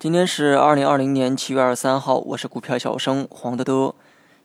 今天是二零二零年七月二十三号，我是股票小生黄德德。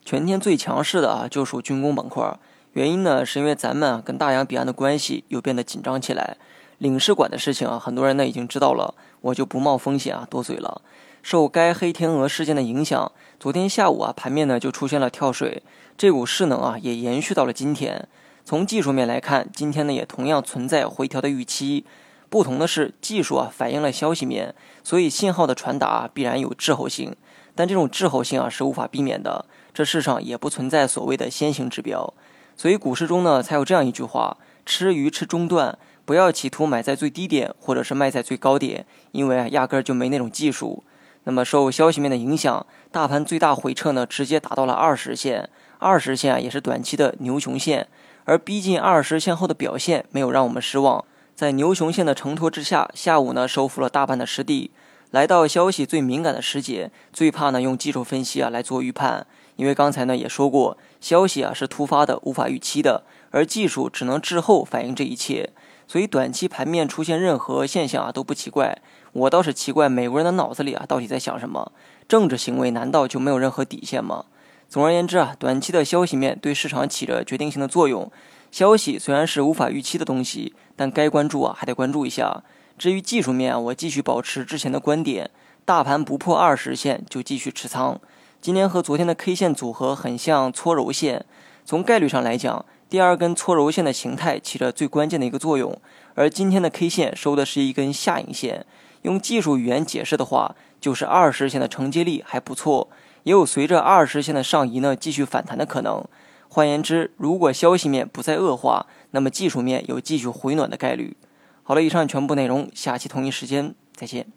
全天最强势的啊，就属军工板块。原因呢，是因为咱们啊跟大洋彼岸的关系又变得紧张起来。领事馆的事情啊，很多人呢已经知道了，我就不冒风险啊多嘴了。受该黑天鹅事件的影响，昨天下午啊盘面呢就出现了跳水，这股势能啊也延续到了今天。从技术面来看，今天呢也同样存在回调的预期。不同的是，技术啊反映了消息面，所以信号的传达必然有滞后性。但这种滞后性啊是无法避免的，这世上也不存在所谓的先行指标。所以股市中呢才有这样一句话：吃鱼吃中段，不要企图买在最低点或者是卖在最高点，因为压根儿就没那种技术。那么受消息面的影响，大盘最大回撤呢直接达到了二十线，二十线啊也是短期的牛熊线，而逼近二十线后的表现没有让我们失望。在牛熊线的承托之下，下午呢收复了大半的失地。来到消息最敏感的时节，最怕呢用技术分析啊来做预判，因为刚才呢也说过，消息啊是突发的，无法预期的，而技术只能滞后反映这一切。所以短期盘面出现任何现象啊都不奇怪。我倒是奇怪美国人的脑子里啊到底在想什么？政治行为难道就没有任何底线吗？总而言之啊，短期的消息面对市场起着决定性的作用。消息虽然是无法预期的东西，但该关注啊还得关注一下。至于技术面，我继续保持之前的观点：大盘不破二十线就继续持仓。今天和昨天的 K 线组合很像搓揉线，从概率上来讲，第二根搓揉线的形态起着最关键的一个作用。而今天的 K 线收的是一根下影线，用技术语言解释的话，就是二十线的承接力还不错，也有随着二十线的上移呢继续反弹的可能。换言之，如果消息面不再恶化，那么技术面有继续回暖的概率。好了，以上全部内容，下期同一时间再见。